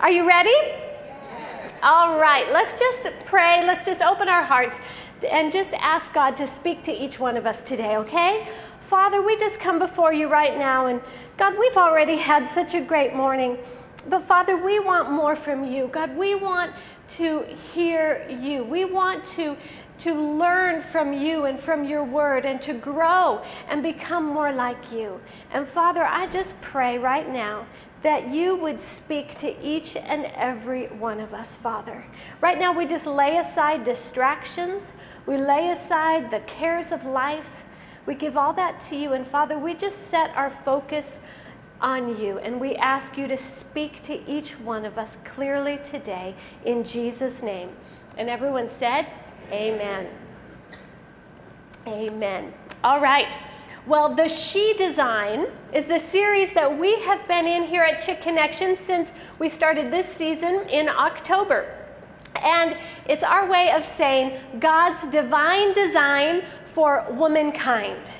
Are you ready? All right, let's just pray. Let's just open our hearts and just ask God to speak to each one of us today, okay? Father, we just come before you right now, and God, we've already had such a great morning. But Father, we want more from you. God, we want to hear you. We want to to learn from you and from your word and to grow and become more like you. And Father, I just pray right now that you would speak to each and every one of us, Father. Right now, we just lay aside distractions, we lay aside the cares of life. We give all that to you. And Father, we just set our focus on you. And we ask you to speak to each one of us clearly today in Jesus' name. And everyone said, Amen. Amen. All right. Well, the She Design is the series that we have been in here at Chick Connection since we started this season in October. And it's our way of saying God's divine design for womankind.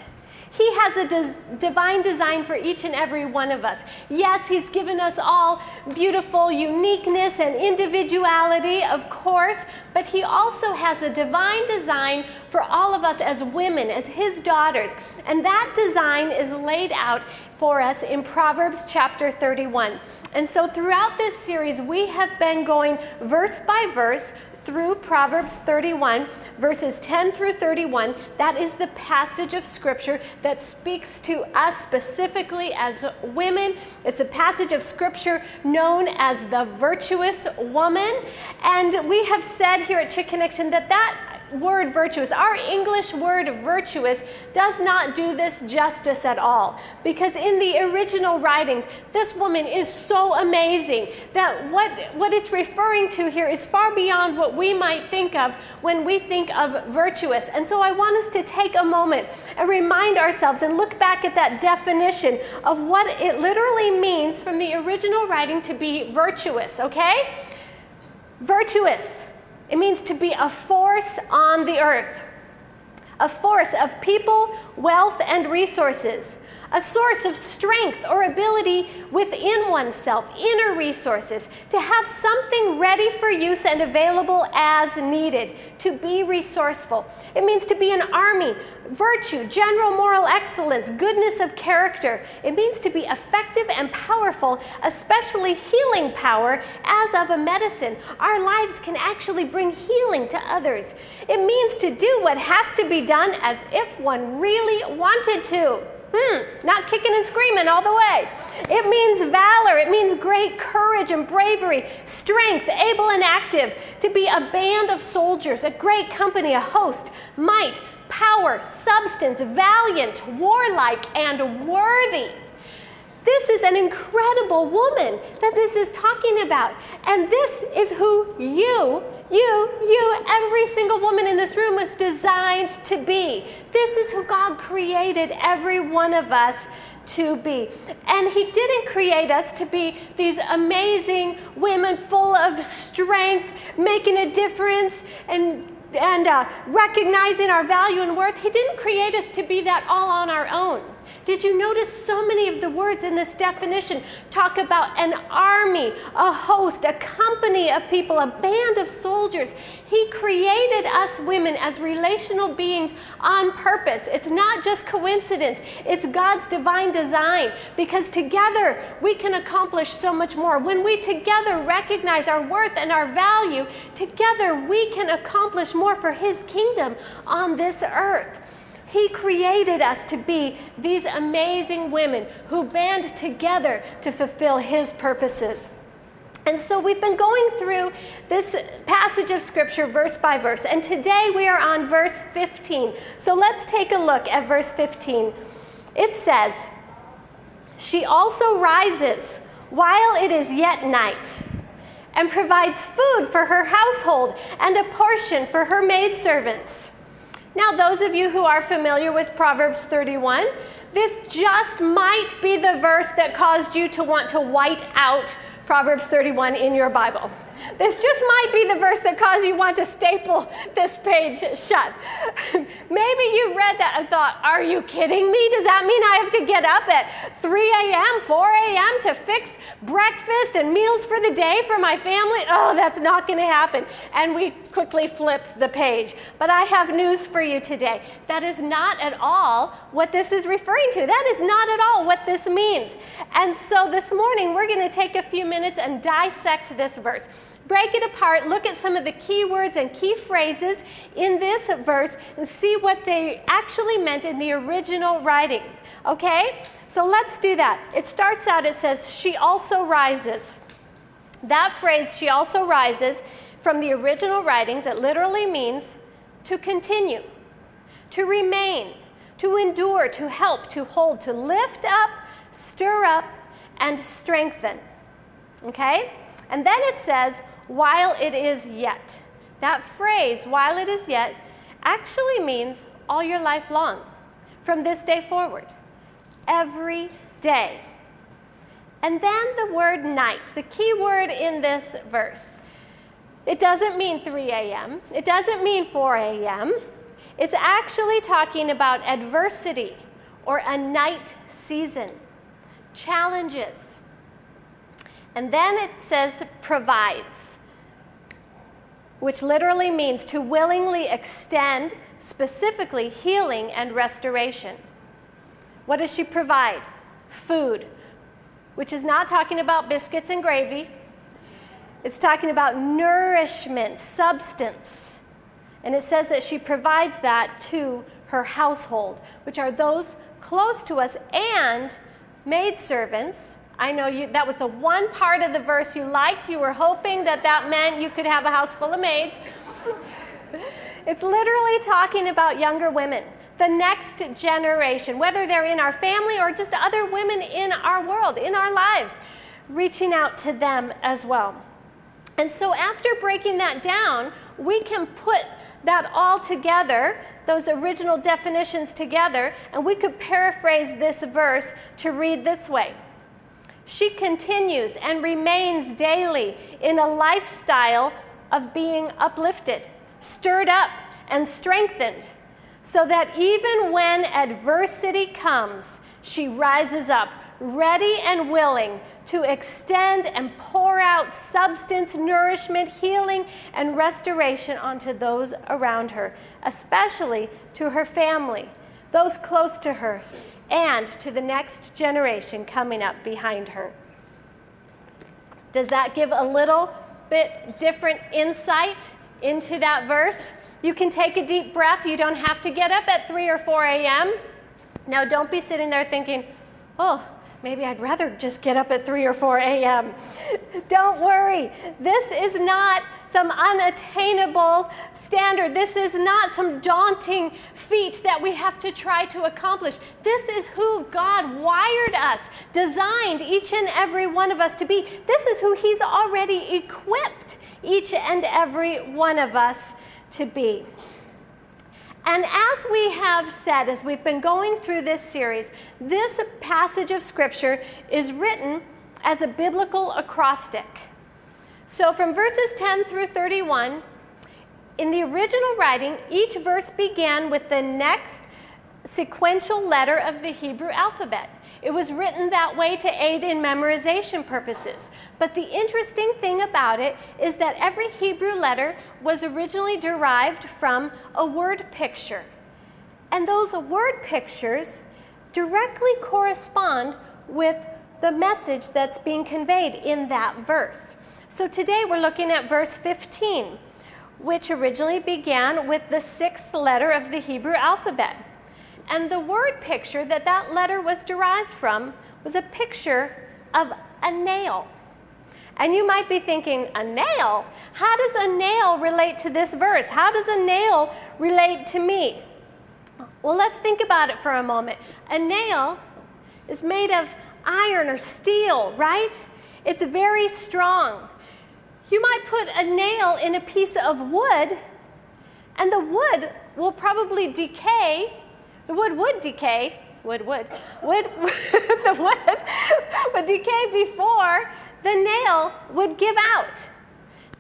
He has a des- divine design for each and every one of us. Yes, He's given us all beautiful uniqueness and individuality, of course, but He also has a divine design for all of us as women, as His daughters. And that design is laid out for us in Proverbs chapter 31. And so throughout this series, we have been going verse by verse through Proverbs 31, verses 10 through 31. That is the passage of Scripture that speaks to us specifically as women. It's a passage of Scripture known as the virtuous woman. And we have said here at Chick Connection that that word virtuous, our English word virtuous, does not do this justice at all. Because in the original writings, this woman is so amazing that what, what it's referring to here is far beyond what we might think of when we think of virtuous. And so I want us to take a moment and remind ourselves and look back at that definition of what it literally means from the original writing to be virtuous, okay? Virtuous. It means to be a force on the earth, a force of people, wealth, and resources, a source of strength or ability within oneself, inner resources, to have something ready for use and available as needed, to be resourceful. It means to be an army, virtue, general moral excellence, goodness of character. It means to be effective and powerful, especially healing power as of a medicine. Our lives can actually bring healing to others. It means to do what has to be done as if one really wanted to. Hmm, not kicking and screaming all the way. It means valor. It means great courage and bravery, strength, able and active, to be a band of soldiers, a great company, a host, might, power, substance, valiant, warlike, and worthy. This is an incredible woman that this is talking about. And this is who you, you, you, every single woman in this room was designed to be. This is who God created every one of us to be. And He didn't create us to be these amazing women full of strength, making a difference, and and uh, recognizing our value and worth. He didn't create us to be that all on our own. Did you notice so many of the words in this definition talk about an army, a host, a company of people, a band of soldiers? He created us women as relational beings on purpose. It's not just coincidence, it's God's divine design because together we can accomplish so much more. When we together recognize our worth and our value, together we can accomplish more for His kingdom on this earth. He created us to be these amazing women who band together to fulfill His purposes. And so we've been going through this passage of Scripture verse by verse, and today we are on verse 15. So let's take a look at verse 15. It says, She also rises while it is yet night and provides food for her household and a portion for her maidservants. Now, those of you who are familiar with Proverbs 31, this just might be the verse that caused you to want to white out Proverbs 31 in your Bible. This just might be the verse that caused you want to staple this page shut. Maybe you've read that and thought, Are you kidding me? Does that mean I have to get up at 3 a.m., 4 a.m. to fix breakfast and meals for the day for my family? Oh, that's not going to happen. And we quickly flip the page. But I have news for you today. That is not at all what this is referring to. That is not at all what this means. And so this morning, we're going to take a few minutes and dissect this verse break it apart, look at some of the key words and key phrases in this verse, and see what they actually meant in the original writings. Okay? So let's do that. It starts out, it says, She also rises. That phrase, she also rises, from the original writings, it literally means to continue, to remain, to endure, to help, to hold, to lift up, stir up, and strengthen. Okay? And then it says, while it is yet. That phrase, while it is yet, actually means all your life long, from this day forward, every day. And then the word night, the key word in this verse. It doesn't mean 3 a.m., it doesn't mean 4 a.m. It's actually talking about adversity or a night season, challenges. And then it says provides which literally means to willingly extend, specifically healing and restoration. What does she provide? Food, which is not talking about biscuits and gravy. It's talking about nourishment, substance. And it says that she provides that to her household, which are those close to us, and maidservants I know you, that was the one part of the verse you liked. You were hoping that that meant you could have a house full of maids. it's literally talking about younger women, the next generation, whether they're in our family or just other women in our world, in our lives, reaching out to them as well. And so, after breaking that down, we can put that all together, those original definitions together, and we could paraphrase this verse to read this way she continues and remains daily in a lifestyle of being uplifted, stirred up, and strengthened, so that even when adversity comes, she rises up, ready and willing to extend and pour out substance, nourishment, healing, and restoration onto those around her, especially to her family, those close to her, and to the next generation coming up behind her. Does that give a little bit different insight into that verse? You can take a deep breath. You don't have to get up at 3 or 4 a.m. Now, don't be sitting there thinking, oh, maybe I'd rather just get up at 3 or 4 a.m. Don't worry. This is not some unattainable standard. This is not some daunting feat that we have to try to accomplish. This is who God wired us, designed each and every one of us to be. This is who He's already equipped each and every one of us to be. And as we have said, as we've been going through this series, this passage of Scripture is written as a biblical acrostic. So from verses 10 through 31, in the original writing, each verse began with the next sequential letter of the Hebrew alphabet. It was written that way to aid in memorization purposes. But the interesting thing about it is that every Hebrew letter was originally derived from a word picture. And those word pictures directly correspond with the message that's being conveyed in that verse. So today we're looking at verse 15, which originally began with the sixth letter of the Hebrew alphabet. And the word picture that that letter was derived from was a picture of a nail. And you might be thinking, a nail? How does a nail relate to this verse? How does a nail relate to me? Well, let's think about it for a moment. A nail is made of iron or steel, right? It's very strong. You might put a nail in a piece of wood, and the wood will probably decay. The wood would decay. Wood would. Wood, the wood would decay before the nail would give out.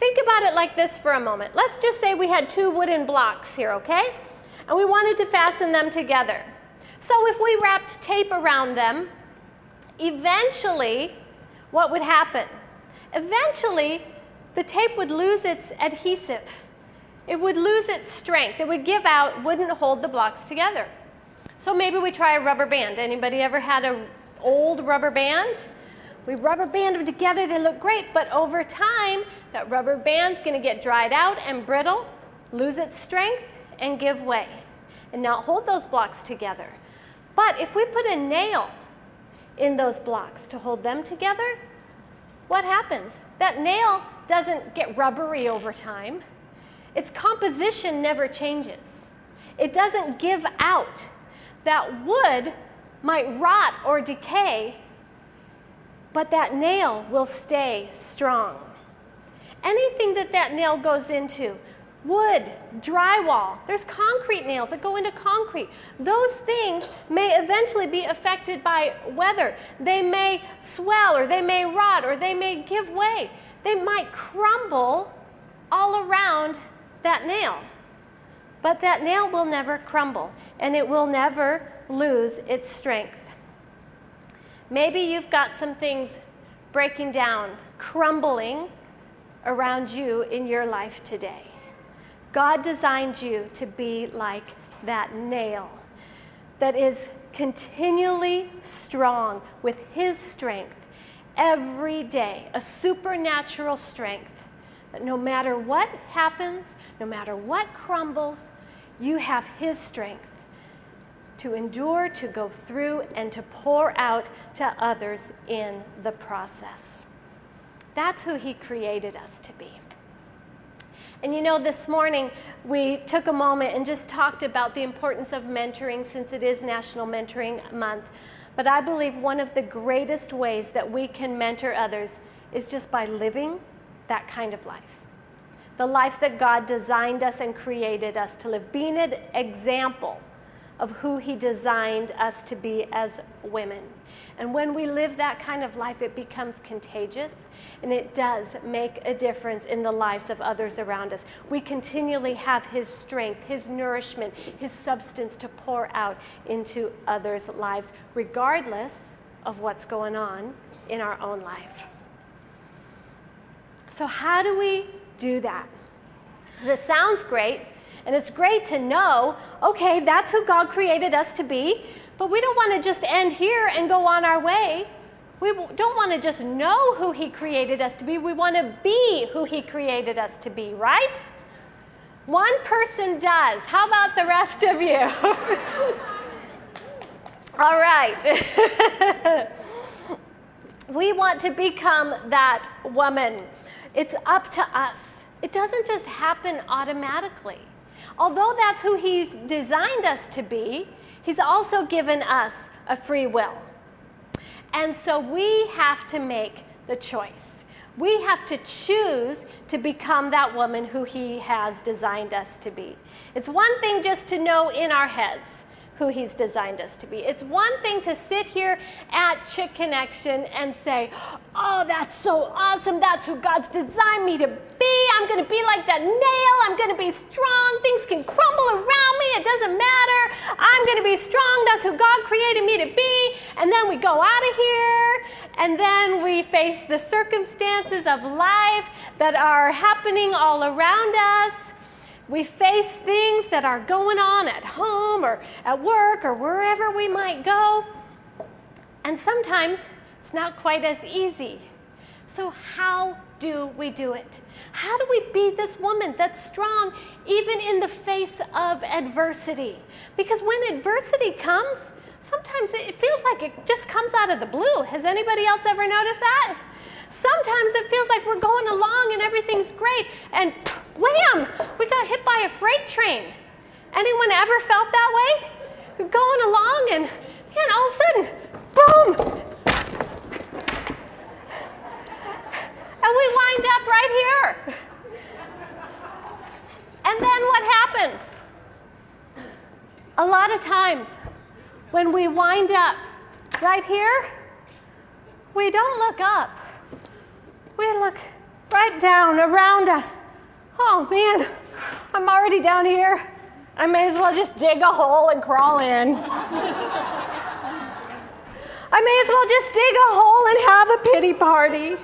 Think about it like this for a moment. Let's just say we had two wooden blocks here, okay? And we wanted to fasten them together. So if we wrapped tape around them, eventually, what would happen? Eventually, the tape would lose its adhesive. It would lose its strength. It would give out, wouldn't hold the blocks together. So maybe we try a rubber band. Anybody ever had an old rubber band? We rubber band them together, they look great, but over time, that rubber band's gonna get dried out and brittle, lose its strength, and give way, and not hold those blocks together. But if we put a nail in those blocks to hold them together, what happens? That nail doesn't get rubbery over time. Its composition never changes. It doesn't give out. That wood might rot or decay, but that nail will stay strong. Anything that that nail goes into, wood, drywall, there's concrete nails that go into concrete. Those things may eventually be affected by weather. They may swell or they may rot or they may give way. They might crumble all around that nail. But that nail will never crumble and it will never lose its strength. Maybe you've got some things breaking down, crumbling around you in your life today. God designed you to be like that nail that is continually strong with His strength every day, a supernatural strength that no matter what happens, no matter what crumbles, you have His strength to endure, to go through, and to pour out to others in the process. That's who He created us to be. And you know, this morning we took a moment and just talked about the importance of mentoring since it is National Mentoring Month. But I believe one of the greatest ways that we can mentor others is just by living that kind of life. The life that God designed us and created us to live, being an example of who He designed us to be as women. And when we live that kind of life, it becomes contagious and it does make a difference in the lives of others around us. We continually have His strength, His nourishment, His substance to pour out into others' lives, regardless of what's going on in our own life. So, how do we do that? Because it sounds great, and it's great to know, okay, that's who God created us to be, but we don't want to just end here and go on our way. We don't want to just know who He created us to be. We want to be who He created us to be, right? One person does. How about the rest of you? All right. we want to become that woman. It's up to us. It doesn't just happen automatically. Although that's who He's designed us to be, He's also given us a free will. And so we have to make the choice. We have to choose to become that woman who He has designed us to be. It's one thing just to know in our heads who He's designed us to be. It's one thing to sit here at Chick Connection and say, Oh, that's so awesome. That's who God's designed me to be. I'm going to be like that nail. I'm going to be strong. Things can crumble around me. It doesn't matter. I'm going to be strong. That's who God created me to be. And then we go out of here, and then we face the circumstances of life that are happening all around us we face things that are going on at home or at work or wherever we might go. And sometimes it's not quite as easy. So, how do we do it? How do we be this woman that's strong even in the face of adversity? Because when adversity comes, sometimes it feels like it just comes out of the blue. Has anybody else ever noticed that? Sometimes it feels like we're going along and everything's great, and wham, we got hit by a freight train. Anyone ever felt that way? You're going along, and man, all of a sudden, boom! And we wind up right here. And then what happens? A lot of times, when we wind up right here, we don't look up we look right down around us. Oh man, I'm already down here. I may as well just dig a hole and crawl in. I may as well just dig a hole and have a pity party.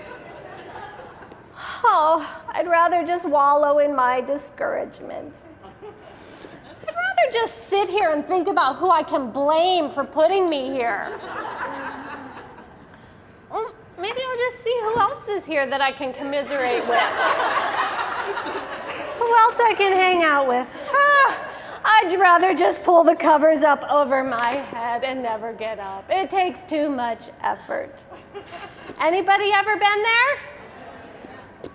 Oh, I'd rather just wallow in my discouragement. I'd rather just sit here and think about who I can blame for putting me here. Well, maybe I'll just see who else is here that I can commiserate with. Who else I can hang out with. Ah, I'd rather just pull the covers up over my head and never get up. It takes too much effort. Anybody ever been there?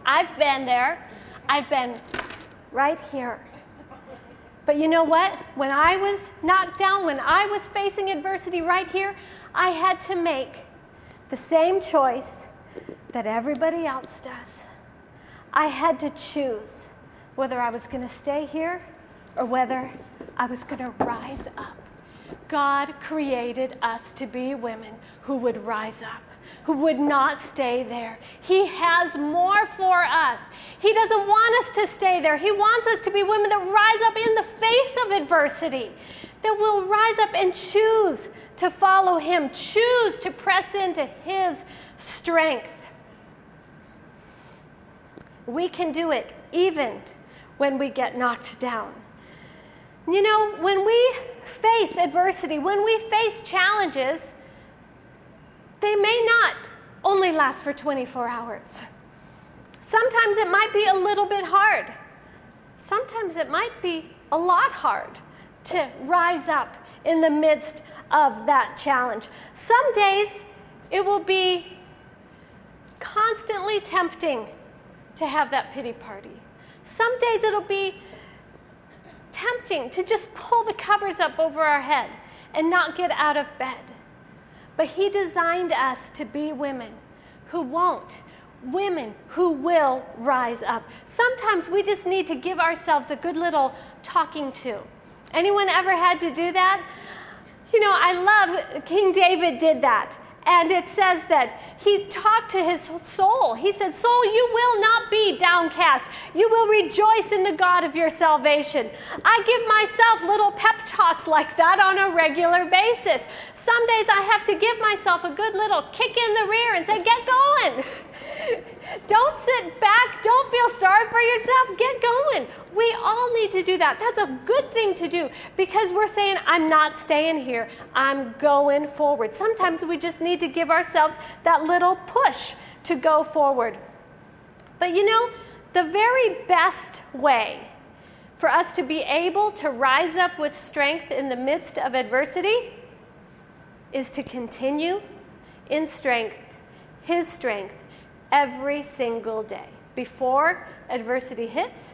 I've been there. I've been right here. But you know what? When I was knocked down, when I was facing adversity right here, I had to make the same choice that everybody else does. I had to choose whether I was going to stay here or whether I was going to rise up. God created us to be women who would rise up, who would not stay there. He has more for us. He doesn't want us to stay there. He wants us to be women that rise up in the face of adversity, that will rise up and choose to follow Him, choose to press into His strength. We can do it even when we get knocked down. You know, when we face adversity, when we face challenges, they may not only last for 24 hours. Sometimes it might be a little bit hard. Sometimes it might be a lot hard to rise up in the midst of that challenge. Some days it will be constantly tempting to have that pity party. Some days it'll be tempting to just pull the covers up over our head and not get out of bed. But He designed us to be women who won't, women who will rise up. Sometimes we just need to give ourselves a good little talking to. Anyone ever had to do that? You know, I love King David did that. And it says that he talked to his soul. He said, Soul, you will not be downcast. You will rejoice in the God of your salvation. I give myself little pep talks like that on a regular basis. Some days I have to give myself a good little kick in the rear and say, Get going. Don't sit back. Don't feel sorry for yourself. Get going. We all need to do that. That's a good thing to do because we're saying, I'm not staying here. I'm going forward. Sometimes we just need to give ourselves that little push to go forward. But you know, the very best way for us to be able to rise up with strength in the midst of adversity is to continue in strength, His strength, every single day. Before adversity hits,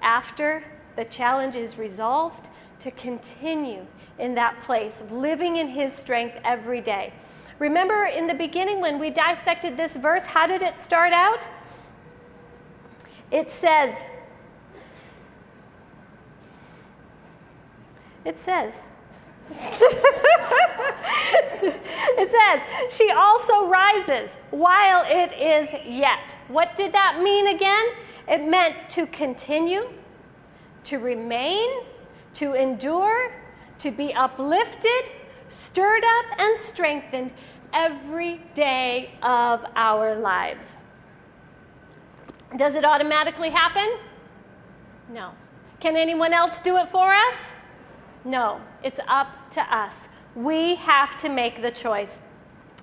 after the challenge is resolved, to continue in that place of living in His strength every day. Remember in the beginning when we dissected this verse, how did it start out? It says, it says, it says, she also rises while it is yet. What did that mean again? It meant to continue, to remain, to endure, to be uplifted, stirred up, and strengthened every day of our lives. Does it automatically happen? No. Can anyone else do it for us? No. It's up to us. We have to make the choice.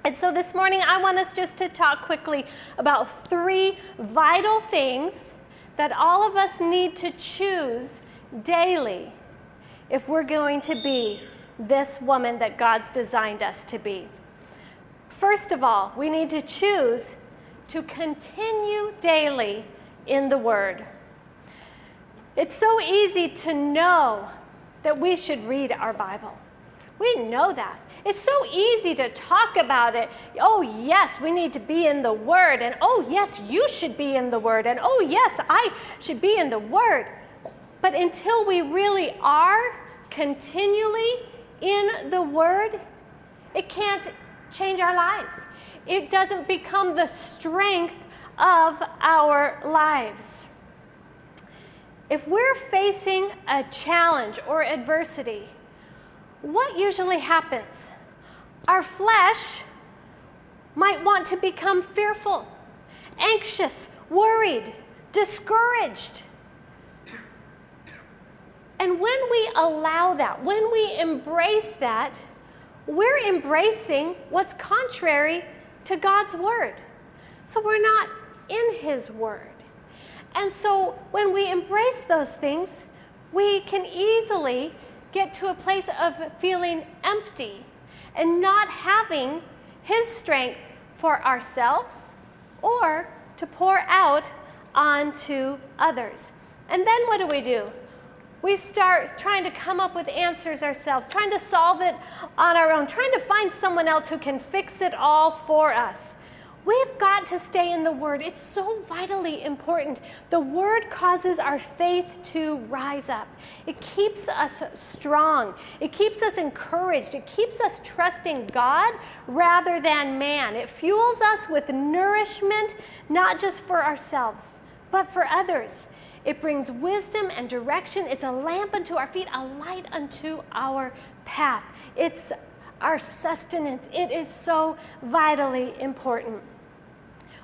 And so this morning, I want us just to talk quickly about three vital things that all of us need to choose daily if we're going to be this woman that God's designed us to be. First of all, we need to choose to continue daily in the Word. It's so easy to know that we should read our Bible. We know that. It's so easy to talk about it. Oh, yes, we need to be in the Word. And oh, yes, you should be in the Word. And oh, yes, I should be in the Word. But until we really are continually in the Word, it can't change our lives. It doesn't become the strength of our lives. If we're facing a challenge or adversity, what usually happens? Our flesh might want to become fearful, anxious, worried, discouraged. And when we allow that, when we embrace that, we're embracing what's contrary to God's word. So we're not in His word. And so when we embrace those things, we can easily get to a place of feeling empty and not having His strength for ourselves or to pour out onto others. And then what do we do? We start trying to come up with answers ourselves, trying to solve it on our own, trying to find someone else who can fix it all for us. We've got to stay in the Word. It's so vitally important. The Word causes our faith to rise up, it keeps us strong, it keeps us encouraged, it keeps us trusting God rather than man. It fuels us with nourishment, not just for ourselves, but for others. It brings wisdom and direction. It's a lamp unto our feet, a light unto our path. It's our sustenance. It is so vitally important.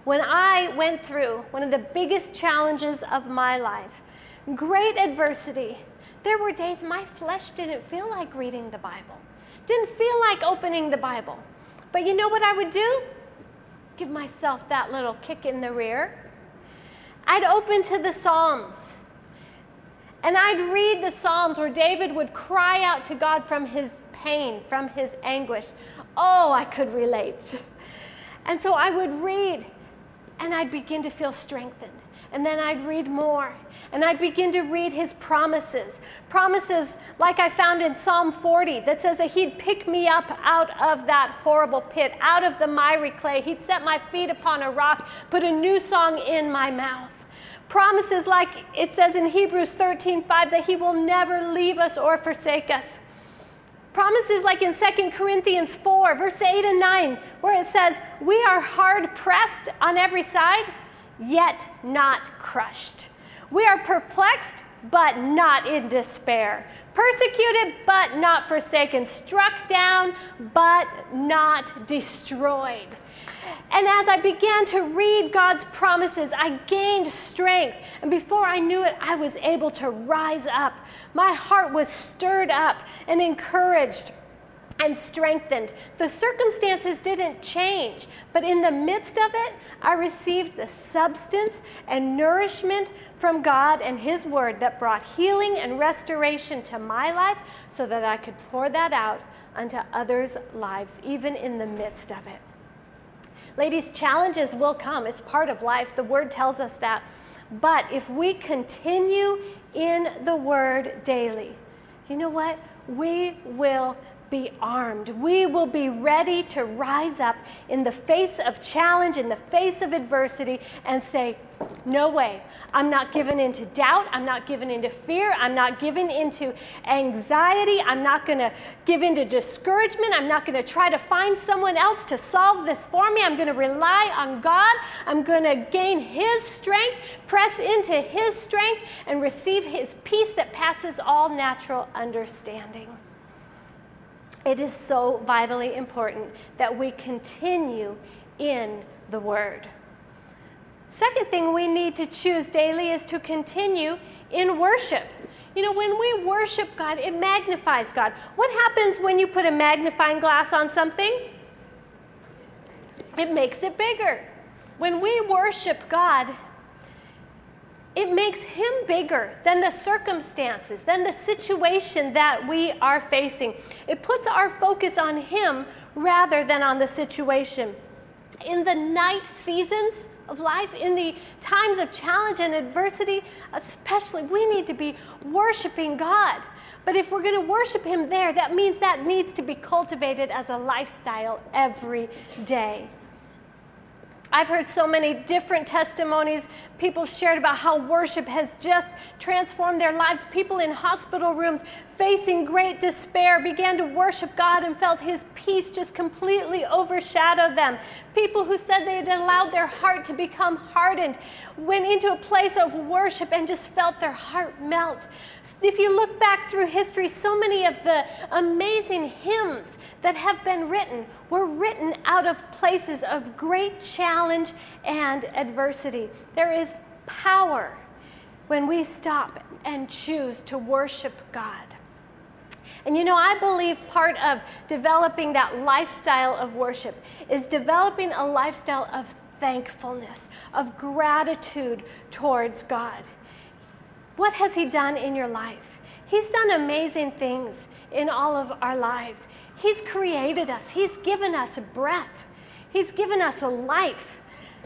When I went through one of the biggest challenges of my life, great adversity, there were days my flesh didn't feel like reading the Bible, didn't feel like opening the Bible. But you know what I would do? Give myself that little kick in the rear. I'd open to the Psalms. And I'd read the Psalms where David would cry out to God from his pain, from his anguish. Oh, I could relate. And so I would read and I'd begin to feel strengthened. And then I'd read more. And I'd begin to read his promises. Promises like I found in Psalm 40 that says that he'd pick me up out of that horrible pit, out of the miry clay. He'd set my feet upon a rock, put a new song in my mouth. Promises like it says in Hebrews 13 5 that he will never leave us or forsake us. Promises like in 2 Corinthians 4, verse 8 and 9, where it says, We are hard pressed on every side, yet not crushed. We are perplexed, but not in despair. Persecuted, but not forsaken. Struck down, but not destroyed. And as I began to read God's promises, I gained strength. And before I knew it, I was able to rise up. My heart was stirred up and encouraged and strengthened. The circumstances didn't change, but in the midst of it, I received the substance and nourishment from God and His Word that brought healing and restoration to my life so that I could pour that out unto others' lives, even in the midst of it. Ladies, challenges will come. It's part of life. The word tells us that. But if we continue in the word daily, you know what? We will be armed. We will be ready to rise up in the face of challenge, in the face of adversity, and say, No way. I'm not given into doubt. I'm not given into fear. I'm not given into anxiety. I'm not going to give into discouragement. I'm not going to try to find someone else to solve this for me. I'm going to rely on God. I'm going to gain His strength, press into His strength, and receive His peace that passes all natural understanding. It is so vitally important that we continue in the Word. Second thing we need to choose daily is to continue in worship. You know, when we worship God, it magnifies God. What happens when you put a magnifying glass on something? It makes it bigger. When we worship God, it makes him bigger than the circumstances, than the situation that we are facing. It puts our focus on him rather than on the situation. In the night seasons of life, in the times of challenge and adversity, especially, we need to be worshiping God. But if we're going to worship Him there, that means that needs to be cultivated as a lifestyle every day. I've heard so many different testimonies. People shared about how worship has just transformed their lives. People in hospital rooms facing great despair began to worship God and felt His peace just completely overshadow them. People who said they had allowed their heart to become hardened went into a place of worship and just felt their heart melt. If you look back through history, so many of the amazing hymns that have been written were written out of places of great challenge and adversity. There is power when we stop and choose to worship God. And you know, I believe part of developing that lifestyle of worship is developing a lifestyle of thankfulness, of gratitude towards God. What has He done in your life? He's done amazing things in all of our lives. He's created us, He's given us breath, He's given us a life.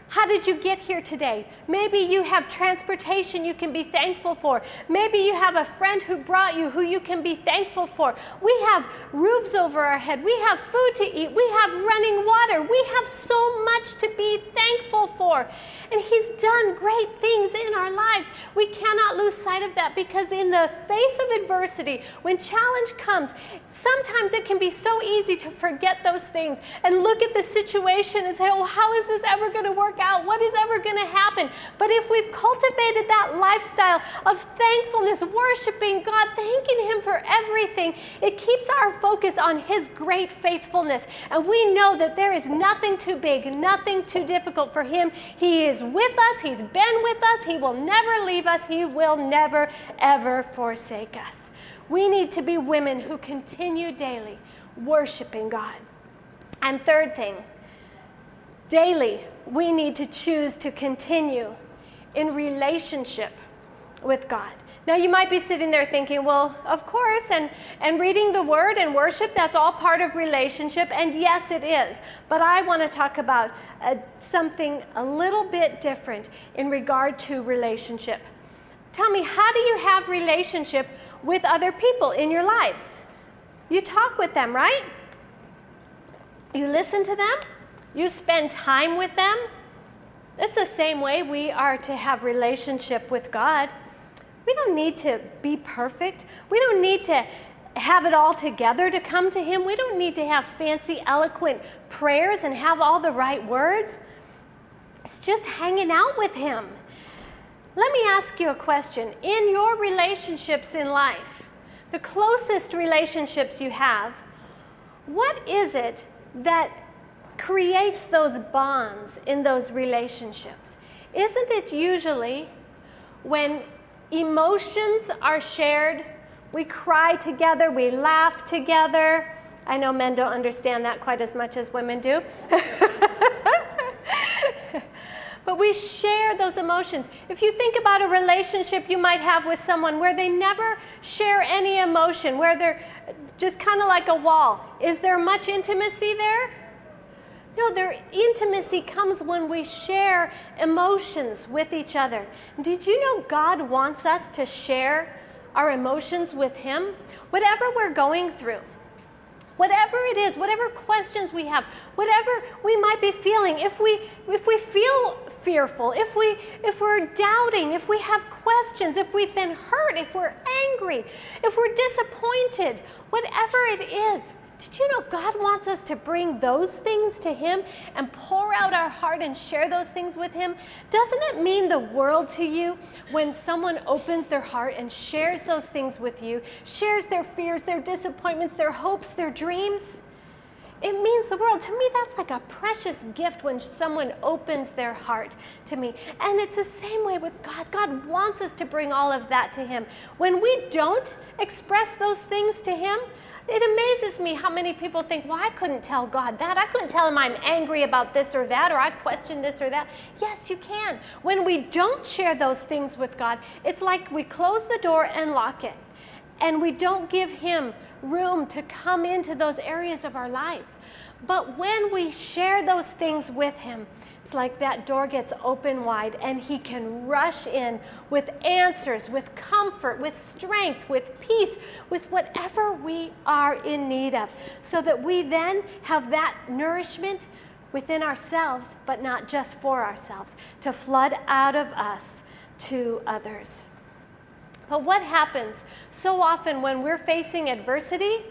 How did you get here today? Maybe you have transportation you can be thankful for. Maybe you have a friend who brought you who you can be thankful for. We have roofs over our head. We have food to eat. We have running water. We have so much to be thankful for. And He's done great things in our lives. We cannot lose sight of that because, in the face of adversity, when challenge comes, sometimes it can be so easy to forget those things and look at the situation and say, oh, how is this ever going to work out what is ever going to happen. But if we've cultivated that lifestyle of thankfulness, worshiping God, thanking Him for everything, it keeps our focus on His great faithfulness. And we know that there is nothing too big, nothing too difficult for Him. He is with us, He's been with us, He will never leave us, He will never, ever forsake us. We need to be women who continue daily worshiping God. And third thing, daily we need to choose to continue in relationship with God. Now, you might be sitting there thinking, well, of course, and, and reading the word and worship, that's all part of relationship. And yes, it is. But I want to talk about uh, something a little bit different in regard to relationship. Tell me, how do you have relationship with other people in your lives? You talk with them, right? You listen to them? You spend time with them. It's the same way we are to have relationship with God. We don't need to be perfect. We don't need to have it all together to come to Him. We don't need to have fancy, eloquent prayers and have all the right words. It's just hanging out with Him. Let me ask you a question. In your relationships in life, the closest relationships you have, what is it that creates those bonds in those relationships? Isn't it usually when emotions are shared, we cry together, we laugh together? I know men don't understand that quite as much as women do. but we share those emotions. If you think about a relationship you might have with someone where they never share any emotion, where they're just kind of like a wall, is there much intimacy there? No, their intimacy comes when we share emotions with each other. Did you know God wants us to share our emotions with Him? Whatever we're going through, whatever it is, whatever questions we have, whatever we might be feeling, if we if we feel fearful, if we if we're doubting, if we have questions, if we've been hurt, if we're angry, if we're disappointed, whatever it is, did you know God wants us to bring those things to Him and pour out our heart and share those things with Him? Doesn't it mean the world to you when someone opens their heart and shares those things with you, shares their fears, their disappointments, their hopes, their dreams? It means the world. To me, that's like a precious gift when someone opens their heart to me. And it's the same way with God. God wants us to bring all of that to Him. When we don't express those things to Him, it amazes me how many people think, well, I couldn't tell God that. I couldn't tell him I'm angry about this or that, or I question this or that. Yes, you can. When we don't share those things with God, it's like we close the door and lock it. And we don't give him room to come into those areas of our life. But when we share those things with him, it's like that door gets open wide and he can rush in with answers, with comfort, with strength, with peace, with whatever we are in need of, so that we then have that nourishment within ourselves, but not just for ourselves, to flood out of us to others. But what happens so often when we're facing adversity?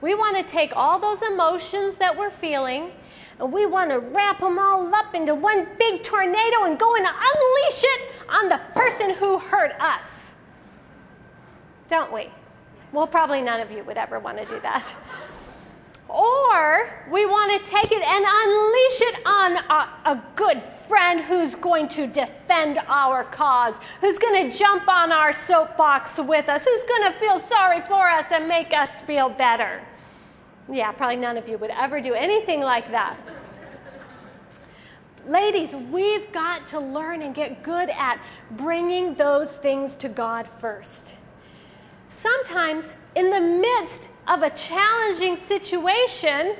We want to take all those emotions that we're feeling and we want to wrap them all up into one big tornado and go and unleash it on the person who hurt us. Don't we? Well, probably none of you would ever want to do that. Or we want to take it and unleash it on a, a, good friend who's going to defend our cause, who's going to jump on our soapbox with us, who's going to feel sorry for us and make us feel better. Yeah, probably none of you would ever do anything like that. Ladies, we've got to learn and get good at bringing those things to God first. Sometimes, in the midst of a challenging situation,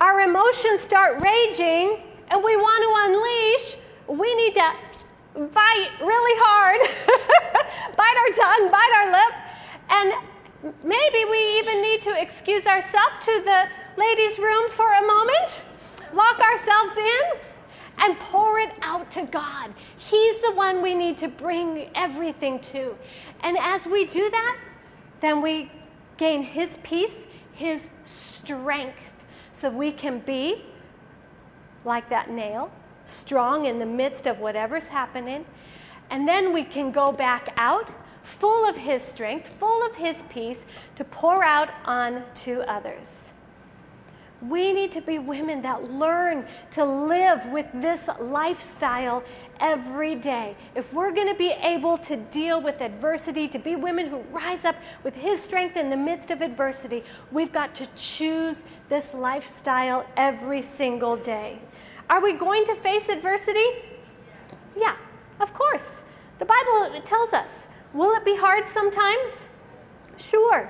our emotions start raging and we want to unleash. We need to bite really hard, bite our tongue, bite our lip, and maybe we even need to excuse ourselves to the ladies' room for a moment, lock ourselves in, and pour it out to God. He's the one we need to bring everything to. And as we do that, then we gain His peace, His strength, so we can be like that nail, strong in the midst of whatever's happening. And then we can go back out full of His strength, full of His peace to pour out on to others. We need to be women that learn to live with this lifestyle every day. If we're going to be able to deal with adversity, to be women who rise up with His strength in the midst of adversity, we've got to choose this lifestyle every single day. Are we going to face adversity? Yeah, of course. The Bible tells us. Will it be hard sometimes? Sure.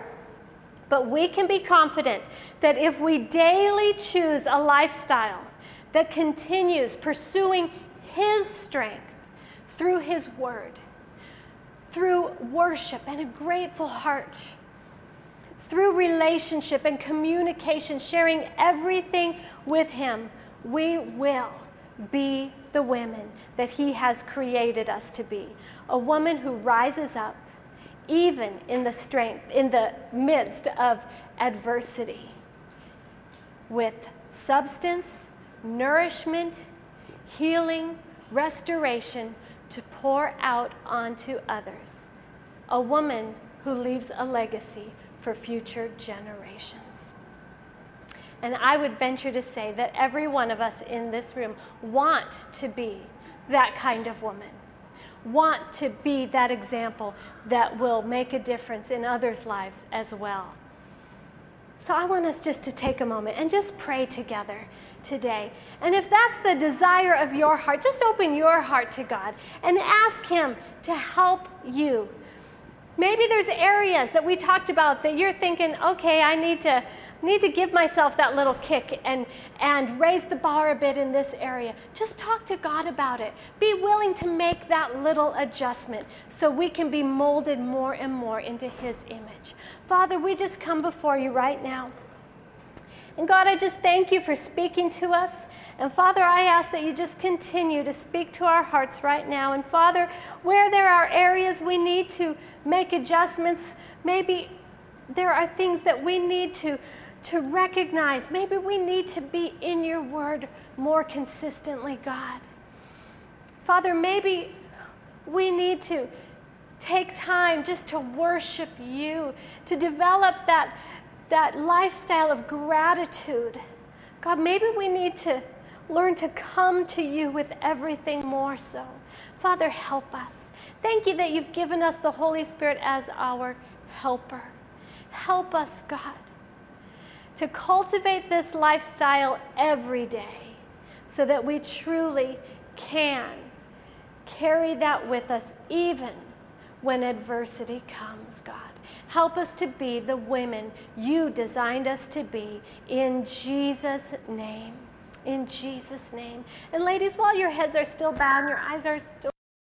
But we can be confident that if we daily choose a lifestyle that continues pursuing His strength through His Word, through worship and a grateful heart, through relationship and communication, sharing everything with Him, we will be the women that He has created us to be. A woman who rises up even in the strength, in the midst of adversity, with substance, nourishment, healing, restoration to pour out onto others. A woman who leaves a legacy for future generations. And I would venture to say that every one of us in this room want to be that kind of woman want to be that example that will make a difference in others' lives as well. So I want us just to take a moment and just pray together today. And if that's the desire of your heart, just open your heart to God and ask Him to help you. Maybe there's areas that we talked about that you're thinking, okay, I need to need to give myself that little kick and, and raise the bar a bit in this area. Just talk to God about it. Be willing to make that little adjustment so we can be molded more and more into His image. Father, we just come before you right now. And God, I just thank you for speaking to us. And Father, I ask that you just continue to speak to our hearts right now. And Father, where there are areas we need to make adjustments, maybe there are things that we need to to recognize maybe we need to be in your word more consistently, God. Father, maybe we need to take time just to worship you, to develop that, that lifestyle of gratitude. God, maybe we need to learn to come to you with everything more so. Father, help us. Thank you that you've given us the Holy Spirit as our helper. Help us, God to cultivate this lifestyle every day so that we truly can carry that with us even when adversity comes, God. Help us to be the women you designed us to be in Jesus' name. In Jesus' name. And ladies, while your heads are still bowed and your eyes are still